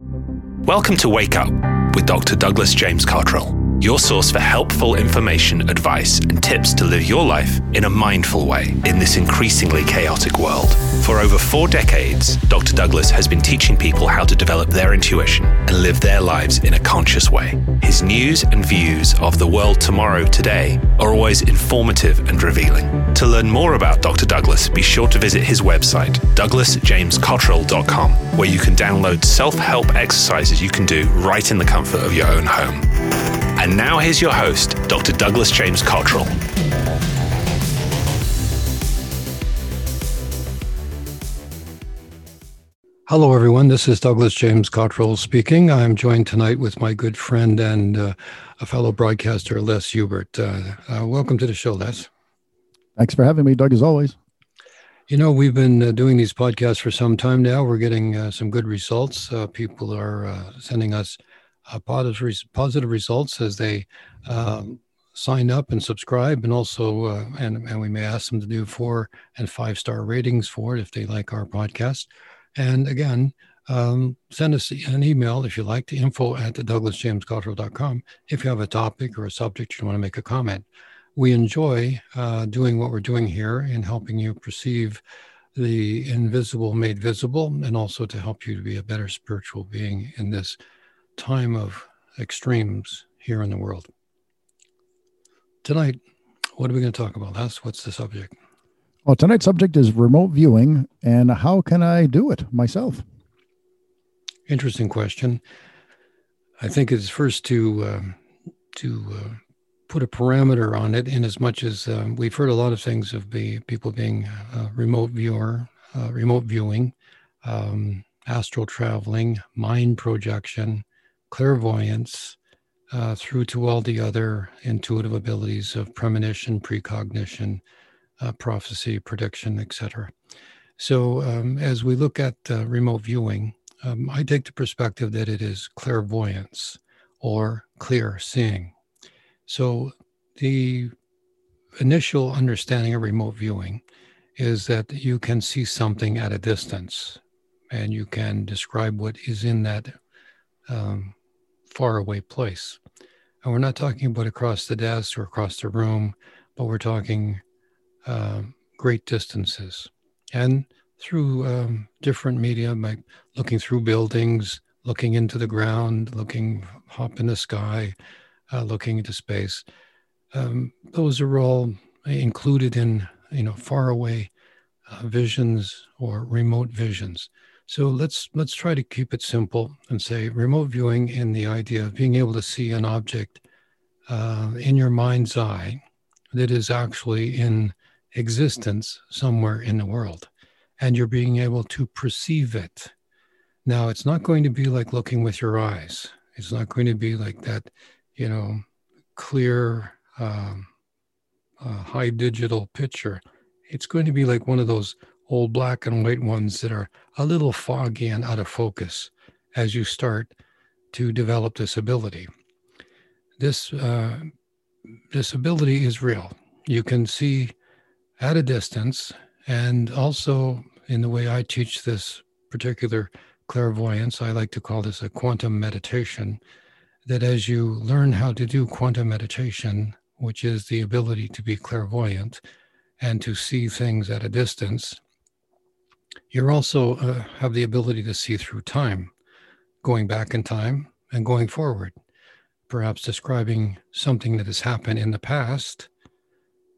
Welcome to Wake Up with Dr. Douglas James Cottrell, your source for helpful information, advice, and tips to live your life in a mindful way in this increasingly chaotic world. For over four decades, Dr. Douglas has been teaching people how to develop their intuition and live their lives in a conscious way. His news and views of the world tomorrow today are always informative and revealing. To learn more about Dr. Douglas, be sure to visit his website, douglasjamescottrell.com, where you can download self help exercises you can do right in the comfort of your own home. And now here's your host, Dr. Douglas James Cottrell. Hello, everyone. This is Douglas James Cottrell speaking. I'm joined tonight with my good friend and uh, a fellow broadcaster, Les Hubert. Uh, uh, welcome to the show, Les. Thanks for having me, Doug, as always. You know, we've been uh, doing these podcasts for some time now. We're getting uh, some good results. Uh, people are sending us positive, positive results as they um, sign up and subscribe and also and, and we may ask them to do four and five star ratings for it if they like our podcast and again, um, send us an email if you like to info at the douglasjamescottrell.com if you have a topic or a subject you want to make a comment. We enjoy uh, doing what we're doing here in helping you perceive the invisible made visible and also to help you to be a better spiritual being in this time of extremes here in the world. Tonight, what are we going to talk about? That's what's the subject? Well, tonight's subject is remote viewing, and how can I do it myself? Interesting question. I think it's first to uh, to uh, put a parameter on it, in as much as uh, we've heard a lot of things of be, people being uh, remote viewer, uh, remote viewing, um, astral traveling, mind projection, clairvoyance, uh, through to all the other intuitive abilities of premonition, precognition, uh, prophecy, prediction, etc. So, um, as we look at uh, remote viewing, um, I take the perspective that it is clairvoyance or clear seeing. So, the initial understanding of remote viewing is that you can see something at a distance and you can describe what is in that um, faraway place. And we're not talking about across the desk or across the room, but we're talking uh, great distances. And through um, different media, like looking through buildings, looking into the ground, looking up in the sky, uh, looking into space. Um, those are all included in you know faraway uh, visions or remote visions. So let's let's try to keep it simple and say remote viewing in the idea of being able to see an object uh, in your mind's eye that is actually in existence somewhere in the world and you're being able to perceive it. Now, it's not going to be like looking with your eyes. It's not going to be like that, you know, clear, um, uh, high digital picture. It's going to be like one of those old black and white ones that are a little foggy and out of focus as you start to develop this ability. This uh, this ability is real. You can see at a distance. And also, in the way I teach this particular clairvoyance, I like to call this a quantum meditation. That as you learn how to do quantum meditation, which is the ability to be clairvoyant and to see things at a distance, you also uh, have the ability to see through time, going back in time and going forward, perhaps describing something that has happened in the past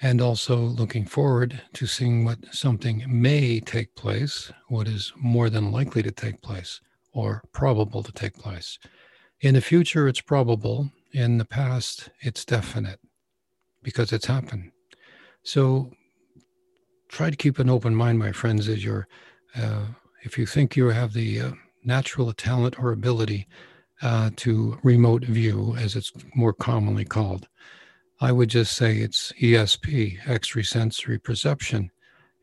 and also looking forward to seeing what something may take place, what is more than likely to take place or probable to take place. In the future, it's probable. In the past, it's definite because it's happened. So try to keep an open mind, my friends, as you're, uh, if you think you have the uh, natural talent or ability uh, to remote view, as it's more commonly called, I would just say it's ESP, extrasensory perception.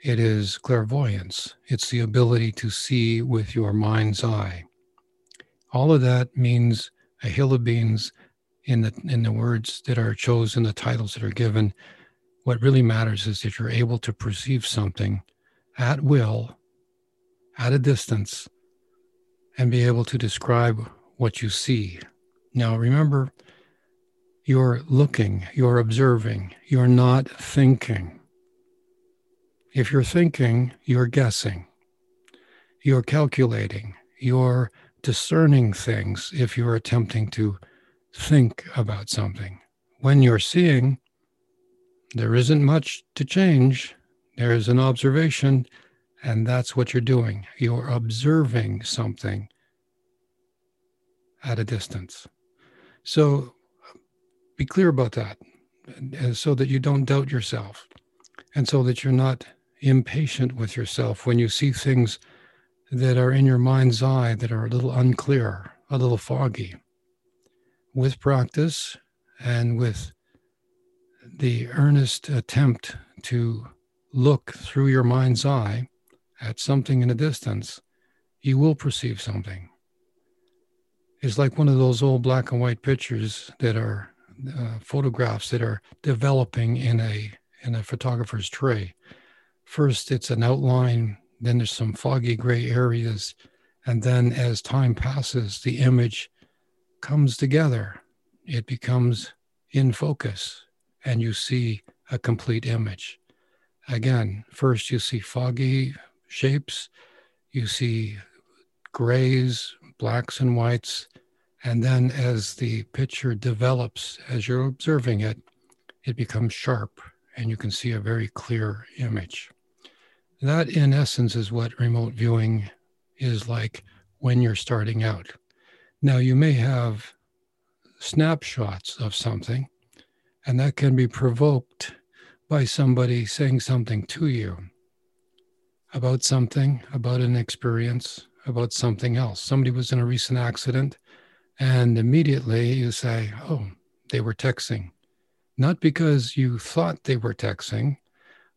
It is clairvoyance. It's the ability to see with your mind's eye. All of that means a hill of beans in the in the words that are chosen, the titles that are given. What really matters is that you're able to perceive something at will, at a distance, and be able to describe what you see. Now, remember, you're looking, you're observing, you're not thinking. If you're thinking, you're guessing, you're calculating, you're discerning things if you're attempting to think about something. When you're seeing, there isn't much to change. There is an observation, and that's what you're doing. You're observing something at a distance. So be clear about that so that you don't doubt yourself and so that you're not impatient with yourself when you see things that are in your mind's eye that are a little unclear, a little foggy. With practice and with the earnest attempt to look through your mind's eye at something in a distance, you will perceive something. It's like one of those old black and white pictures that are uh, photographs that are developing in a in a photographer's tray. First, it's an outline. Then there's some foggy gray areas, and then as time passes, the image comes together. It becomes in focus, and you see a complete image. Again, first you see foggy shapes, you see grays, blacks, and whites, and then as the picture develops, as you're observing it, it becomes sharp and you can see a very clear image. That, in essence, is what remote viewing is like when you're starting out. Now, you may have snapshots of something, and that can be provoked by somebody saying something to you about something, about an experience, about something else. Somebody was in a recent accident and immediately you say, oh, they were texting. Not because you thought they were texting,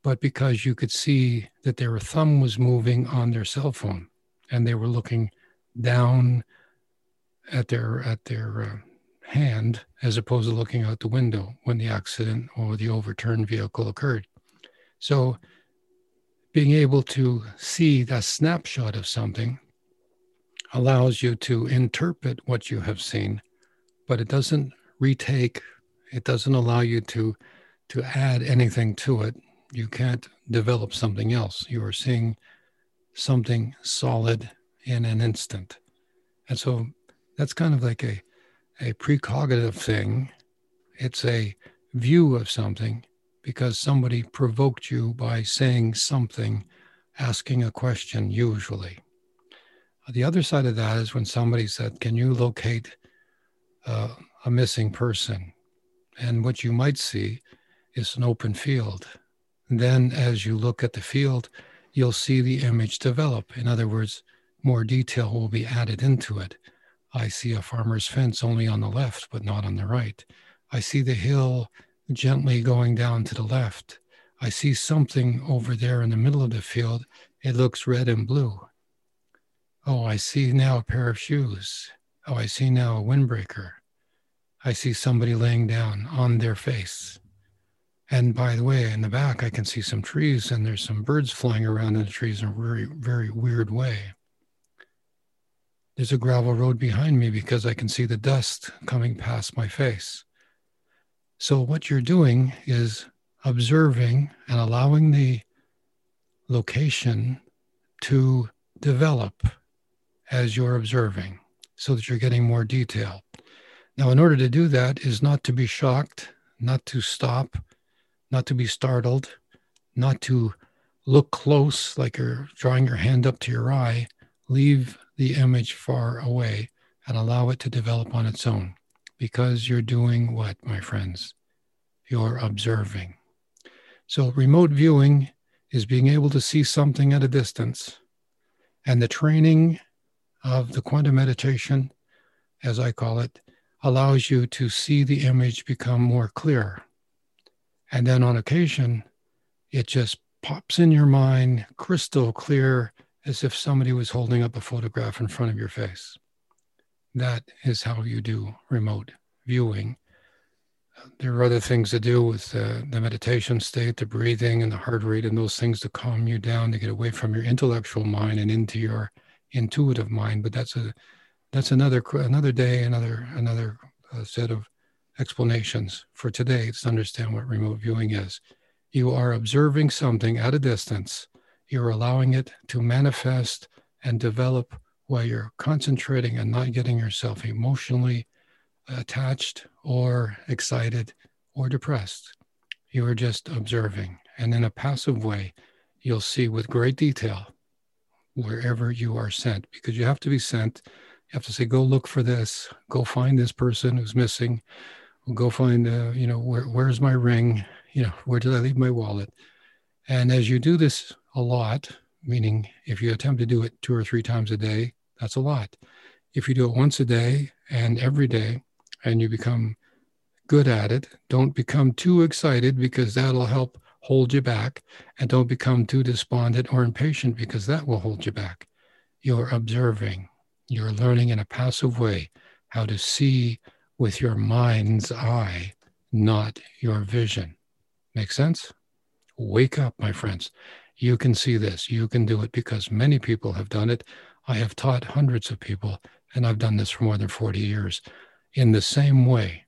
but because you could see that their thumb was moving on their cell phone and they were looking down at their at their uh, hand as opposed to looking out the window when the accident or the overturned vehicle occurred. So being able to see that snapshot of something allows you to interpret what you have seen, but it doesn't retake, it doesn't allow you to to add anything to it. You can't develop something else. You are seeing something solid in an instant. And so that's kind of like a, a precognitive thing. It's a view of something because somebody provoked you by saying something, asking a question, usually. The other side of that is when somebody said, Can you locate uh, a missing person? And what you might see is an open field. Then, as you look at the field, you'll see the image develop. In other words, more detail will be added into it. I see a farmer's fence only on the left, but not on the right. I see the hill gently going down to the left. I see something over there in the middle of the field. It looks red and blue. Oh, I see now a pair of shoes. Oh, I see now a windbreaker. I see somebody laying down on their face. And by the way, in the back, I can see some trees and there's some birds flying around in the trees in a very, very weird way. There's a gravel road behind me because I can see the dust coming past my face. So, what you're doing is observing and allowing the location to develop as you're observing so that you're getting more detail. Now, in order to do that, is not to be shocked, not to stop, not to be startled, not to look close like you're drawing your hand up to your eye. Leave the image far away and allow it to develop on its own because you're doing what, my friends? You're observing. So, remote viewing is being able to see something at a distance. And the training of the quantum meditation, as I call it, allows you to see the image become more clear. And then on occasion, it just pops in your mind crystal clear as if somebody was holding up a photograph in front of your face. That is how you do remote viewing. There are other things to do with uh, the meditation state, the breathing, and the heart rate, and those things to calm you down to get away from your intellectual mind and into your intuitive mind, but that's a that's another another day, another another uh, set of explanations for today. Let's understand what remote viewing is. You are observing something at a distance. You're allowing it to manifest and develop while you're concentrating and not getting yourself emotionally attached or excited or depressed. You are just observing. And in a passive way, you'll see with great detail wherever you are sent because you have to be sent. You have to say, go look for this, go find this person who's missing, go find, uh, you know, where, where's my ring? You know, where did I leave my wallet? And as you do this a lot, meaning if you attempt to do it two or three times a day, that's a lot. If you do it once a day and every day, and you become good at it. Don't become too excited because that'll help hold you back. And don't become too despondent or impatient because that will hold you back. You're observing, you're learning in a passive way how to see with your mind's eye, not your vision. Make sense? Wake up, my friends. You can see this. You can do it because many people have done it. I have taught hundreds of people, and I've done this for more than 40 years in the same way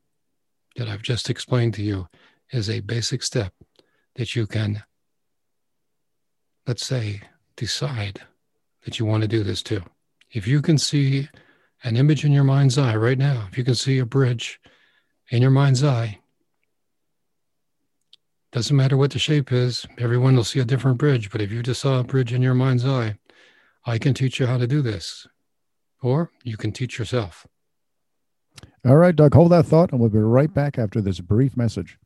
that I've just explained to you is a basic step that you can, let's say, decide that you want to do this too. If you can see an image in your mind's eye right now, if you can see a bridge in your mind's eye, doesn't matter what the shape is, everyone will see a different bridge. But if you just saw a bridge in your mind's eye, I can teach you how to do this. Or you can teach yourself. All right, Doug, hold that thought, and we'll be right back after this brief message.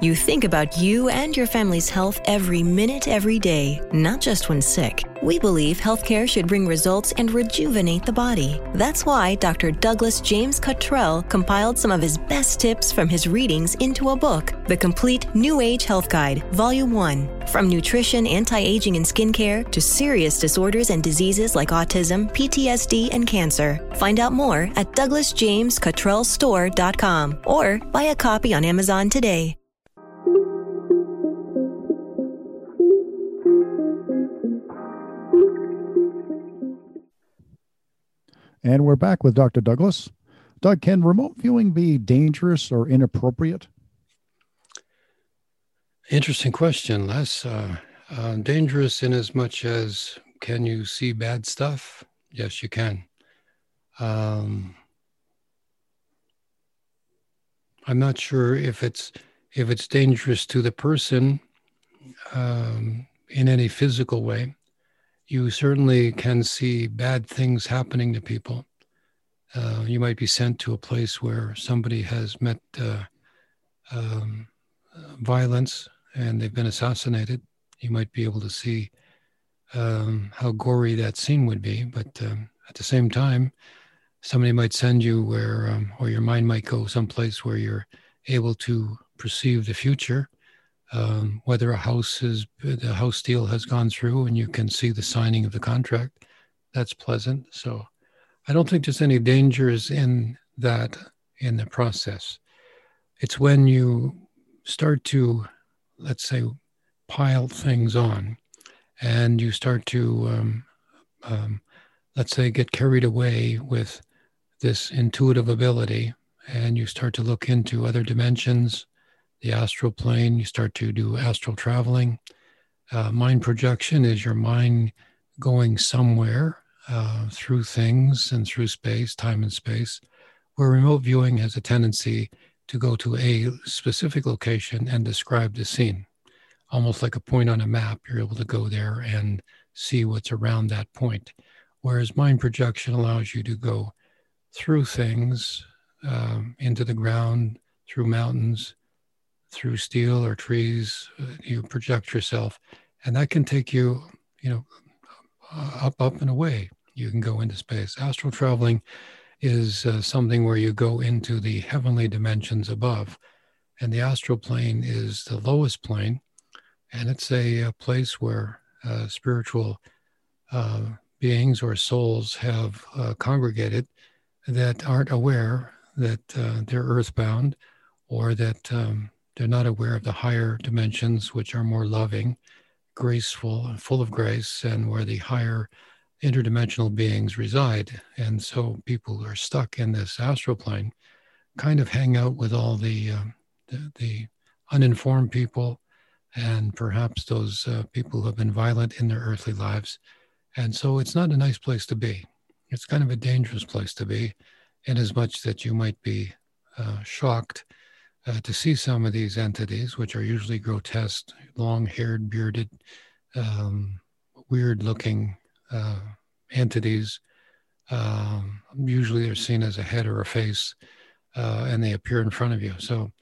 You think about you and your family's health every minute, every day, not just when sick. We believe healthcare should bring results and rejuvenate the body. That's why Dr. Douglas James Cottrell compiled some of his best tips from his readings into a book, The Complete New Age Health Guide, Volume 1. From nutrition, anti aging, and skincare to serious disorders and diseases like autism, PTSD, and cancer. Find out more at douglasjamescottrellstore.com or buy a copy on Amazon today. And we're back with Dr. Douglas. Doug, can remote viewing be dangerous or inappropriate? Interesting question, Les. Uh, uh, dangerous in as much as can you see bad stuff? Yes, you can. Um, I'm not sure if it's if it's dangerous to the person um, in any physical way you certainly can see bad things happening to people. Uh, you might be sent to a place where somebody has met uh, um, violence and they've been assassinated. You might be able to see um, how gory that scene would be, but um, at the same time, somebody might send you where, um, or your mind might go someplace where you're able to perceive the future um, whether a house is the house deal has gone through and you can see the signing of the contract. That's pleasant. So I don't think there's any dangers in that in the process. It's when you start to, let's say, pile things on and you start to, um, um, let's say, get carried away with this intuitive ability and you start to look into other dimensions the astral plane. You start to do astral traveling. Uh, mind projection is your mind going somewhere uh, through things and through space, time and space, where remote viewing has a tendency to go to a specific location and describe the scene. Almost like a point on a map, you're able to go there and see what's around that point. Whereas mind projection allows you to go through things, um, into the ground, through mountains, through steel or trees. Uh, you project yourself, and that can take you, you know, uh, up, up and away. You can go into space. Astral traveling is uh, something where you go into the heavenly dimensions above, and the astral plane is the lowest plane, and it's a, a place where uh, spiritual uh, beings or souls have uh, congregated that aren't aware that they're earthbound or that um, They're not aware of the higher dimensions, which are more loving, graceful, and full of grace, and where the higher interdimensional beings reside. And so people who are stuck in this astral plane kind of hang out with all the, uh, the, the, uninformed people and perhaps those uh, people who have been violent in their earthly lives. And so it's not a nice place to be. It's kind of a dangerous place to be, in as much that you might be uh, shocked uh, to see some of these entities, which are usually grotesque, long haired, bearded, um, weird looking uh, entities. Um, usually they're seen as a head or a face, uh, and they appear in front of you. So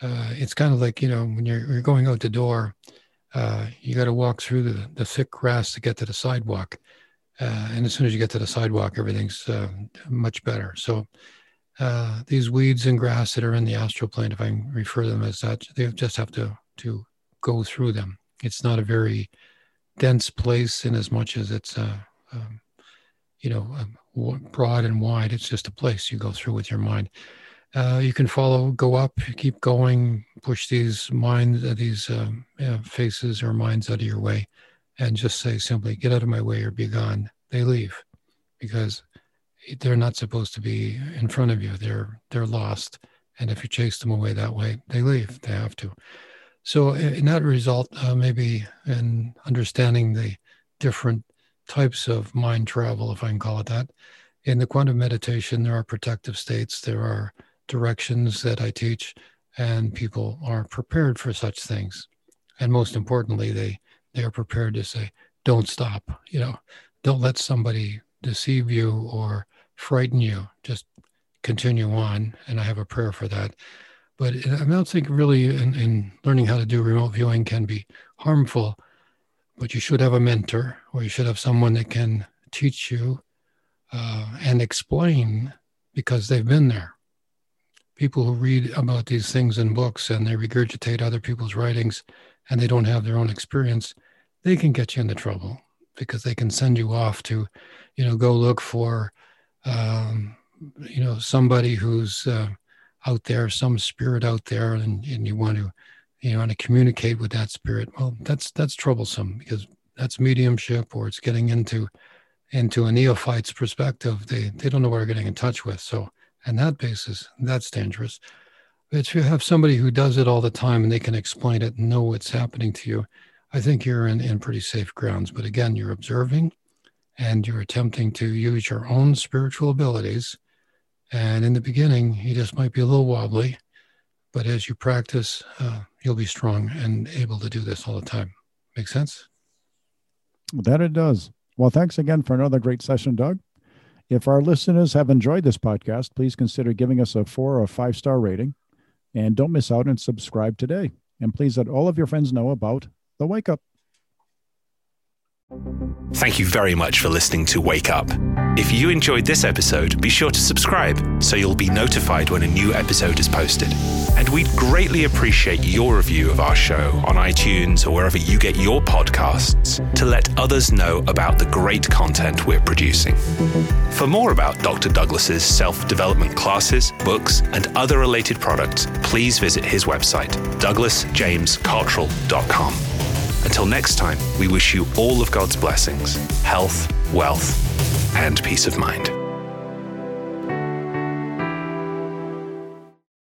uh, it's kind of like, you know, when you're, you're going out the door, uh, you got to walk through the, the thick grass to get to the sidewalk. and as soon as you get to the sidewalk, everything's much better. So uh, these weeds and grass that are in the astral plane, if I refer to them as such, they just have to to go through them. It's not a very dense place in as much as it's a, uh, um, you know broad and wide. It's just a place you go through with your mind. Uh, you can follow, go up, keep going, push these minds, uh, these um, faces or minds out of your way, and just say simply, "Get out of my way or be gone." They leave because they're not supposed to be in front of you. They're they're lost, and if you chase them away that way, they leave. They have to. So in that result, uh, maybe in understanding the different types of mind travel, if I can call it that, in the quantum meditation, there are protective states. There are directions that I teach, and people are prepared for such things. And most importantly, they they are prepared to say, "Don't stop." You know, don't let somebody deceive you or frighten you. Just continue on. And I have a prayer for that. But I don't think really in, in learning how to do remote viewing can be harmful, but you should have a mentor or you should have someone that can teach you uh, and explain because they've been there. People who read about these things in books and they regurgitate other people's writings and they don't have their own experience, they can get you into trouble because they can send you off to, you know, go look for um, you know, somebody who's uh, out there, some spirit out there, and, and you want to, you want to communicate with that spirit. Well, that's that's troublesome because that's mediumship, or it's getting into into a neophyte's perspective. They they don't know what they're getting in touch with. So, on that basis, that's dangerous. But if you have somebody who does it all the time and they can explain it and know what's happening to you, I think you're in, in pretty safe grounds. But again, you're observing and you're attempting to use your own spiritual abilities. And in the beginning, you just might be a little wobbly, but as you practice, uh, you'll be strong and able to do this all the time. Make sense? That it does. Well, thanks again for another great session, Doug. If our listeners have enjoyed this podcast, please consider giving us a four or five star rating. And don't miss out and subscribe today. And please let all of your friends know about the Wake Up. Thank you very much for listening to Wake Up. If you enjoyed this episode, be sure to subscribe so you'll be notified when a new episode is posted. And we'd greatly appreciate your review of our show on iTunes or wherever you get your podcasts to let others know about the great content we're producing. For more about Dr. Douglas's self-development classes, books, and other related products, please visit his website, douglasjamescottrell.com. Until next time, we wish you all of God's blessings, health, wealth, and peace of mind.